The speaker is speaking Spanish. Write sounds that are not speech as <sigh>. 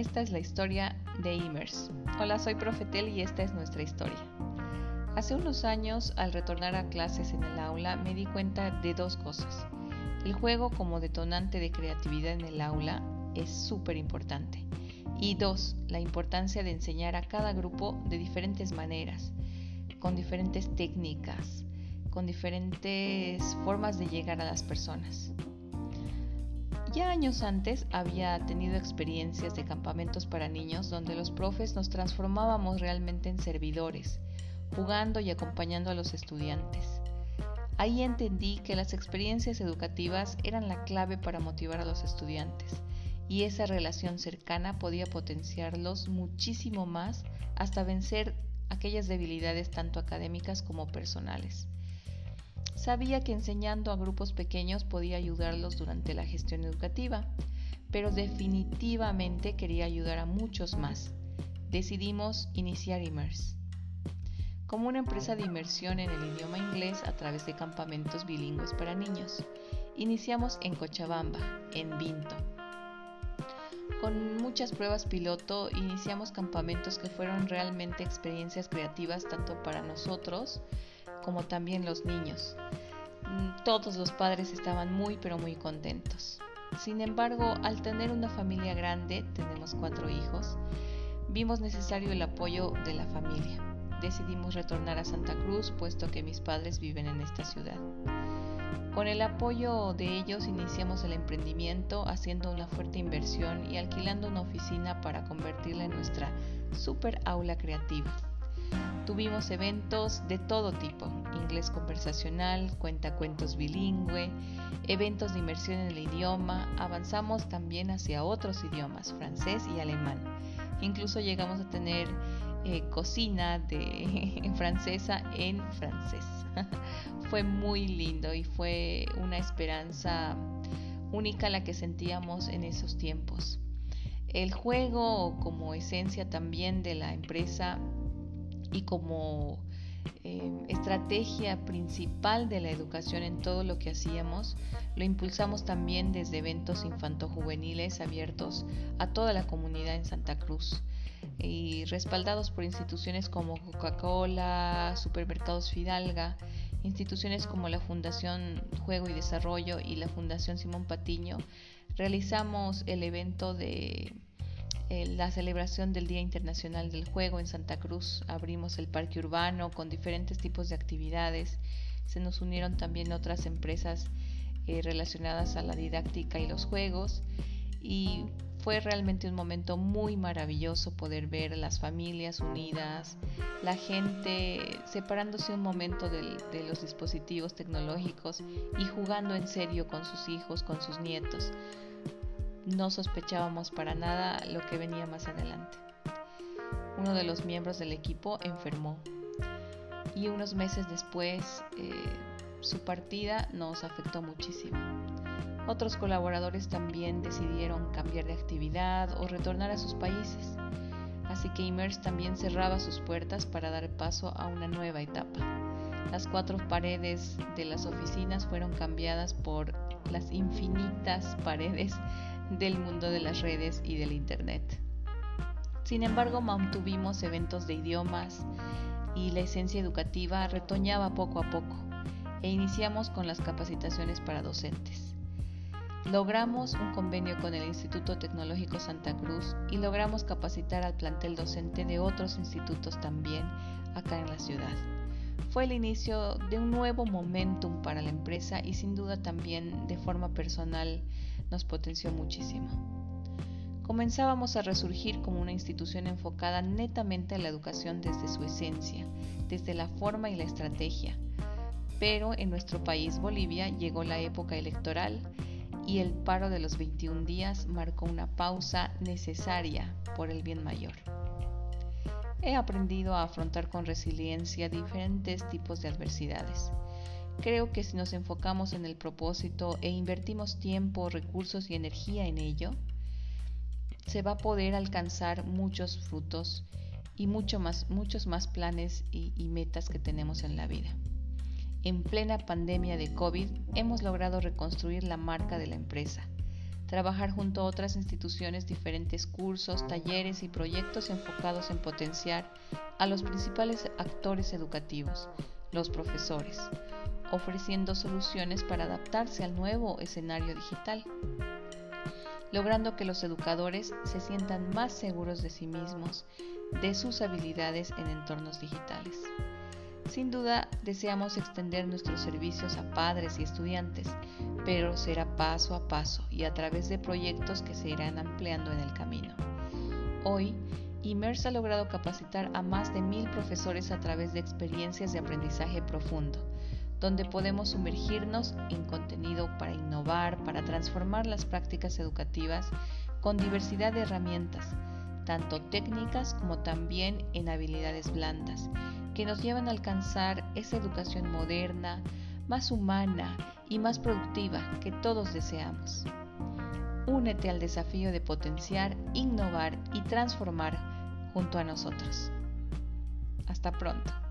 esta es la historia de Immers. Hola, soy Profetel y esta es nuestra historia. Hace unos años, al retornar a clases en el aula, me di cuenta de dos cosas. El juego como detonante de creatividad en el aula es súper importante. Y dos, la importancia de enseñar a cada grupo de diferentes maneras, con diferentes técnicas, con diferentes formas de llegar a las personas. Ya años antes había tenido experiencias de campamentos para niños donde los profes nos transformábamos realmente en servidores, jugando y acompañando a los estudiantes. Ahí entendí que las experiencias educativas eran la clave para motivar a los estudiantes y esa relación cercana podía potenciarlos muchísimo más hasta vencer aquellas debilidades tanto académicas como personales. Sabía que enseñando a grupos pequeños podía ayudarlos durante la gestión educativa, pero definitivamente quería ayudar a muchos más. Decidimos iniciar Immerse como una empresa de inmersión en el idioma inglés a través de campamentos bilingües para niños. Iniciamos en Cochabamba, en Vinto. Con muchas pruebas piloto iniciamos campamentos que fueron realmente experiencias creativas tanto para nosotros como también los niños. Mm, todos los padres estaban muy pero muy contentos. Sin embargo, al tener una familia grande, tenemos cuatro hijos, vimos necesario el apoyo de la familia. Decidimos retornar a Santa Cruz puesto que mis padres viven en esta ciudad. Con el apoyo de ellos iniciamos el emprendimiento haciendo una fuerte inversión y alquilando una oficina para convertirla en nuestra super aula creativa. Tuvimos eventos de todo tipo, inglés conversacional, cuentacuentos bilingüe, eventos de inmersión en el idioma, avanzamos también hacia otros idiomas, francés y alemán. Incluso llegamos a tener eh, cocina de, <laughs> francesa en francés. <laughs> fue muy lindo y fue una esperanza única la que sentíamos en esos tiempos. El juego como esencia también de la empresa y como eh, estrategia principal de la educación en todo lo que hacíamos, lo impulsamos también desde eventos infantojuveniles abiertos a toda la comunidad en Santa Cruz y respaldados por instituciones como Coca-Cola, Supermercados Fidalga, instituciones como la Fundación Juego y Desarrollo y la Fundación Simón Patiño, realizamos el evento de la celebración del Día Internacional del Juego en Santa Cruz. Abrimos el parque urbano con diferentes tipos de actividades. Se nos unieron también otras empresas eh, relacionadas a la didáctica y los juegos. Y fue realmente un momento muy maravilloso poder ver las familias unidas, la gente separándose un momento de los dispositivos tecnológicos y jugando en serio con sus hijos, con sus nietos no sospechábamos para nada lo que venía más adelante. Uno de los miembros del equipo enfermó y unos meses después eh, su partida nos afectó muchísimo. Otros colaboradores también decidieron cambiar de actividad o retornar a sus países, así que Immerse también cerraba sus puertas para dar paso a una nueva etapa. Las cuatro paredes de las oficinas fueron cambiadas por las infinitas paredes del mundo de las redes y del Internet. Sin embargo, mantuvimos eventos de idiomas y la esencia educativa retoñaba poco a poco e iniciamos con las capacitaciones para docentes. Logramos un convenio con el Instituto Tecnológico Santa Cruz y logramos capacitar al plantel docente de otros institutos también acá en la ciudad. Fue el inicio de un nuevo momentum para la empresa y sin duda también de forma personal nos potenció muchísimo. Comenzábamos a resurgir como una institución enfocada netamente a la educación desde su esencia, desde la forma y la estrategia. Pero en nuestro país, Bolivia, llegó la época electoral y el paro de los 21 días marcó una pausa necesaria por el bien mayor. He aprendido a afrontar con resiliencia diferentes tipos de adversidades Creo que si nos enfocamos en el propósito e invertimos tiempo, recursos y energía en ello, se va a poder alcanzar muchos frutos y mucho más, muchos más planes y, y metas que tenemos en la vida. En plena pandemia de COVID hemos logrado reconstruir la marca de la empresa, trabajar junto a otras instituciones diferentes cursos, talleres y proyectos enfocados en potenciar a los principales actores educativos, los profesores, ofreciendo soluciones para adaptarse al nuevo escenario digital, logrando que los educadores se sientan más seguros de sí mismos, de sus habilidades en entornos digitales. Sin duda, deseamos extender nuestros servicios a padres y estudiantes, pero será paso a paso y a través de proyectos que se irán ampliando en el camino. Hoy, Immerse ha logrado capacitar a más de mil profesores a través de experiencias de aprendizaje profundo, donde podemos sumergirnos en contenido para innovar, para transformar las prácticas educativas con diversidad de herramientas, tanto técnicas como también en habilidades blandas, que nos llevan a alcanzar esa educación moderna, más humana y más productiva que todos deseamos. Únete al desafío de potenciar, innovar y transformar junto a nosotros. Hasta pronto.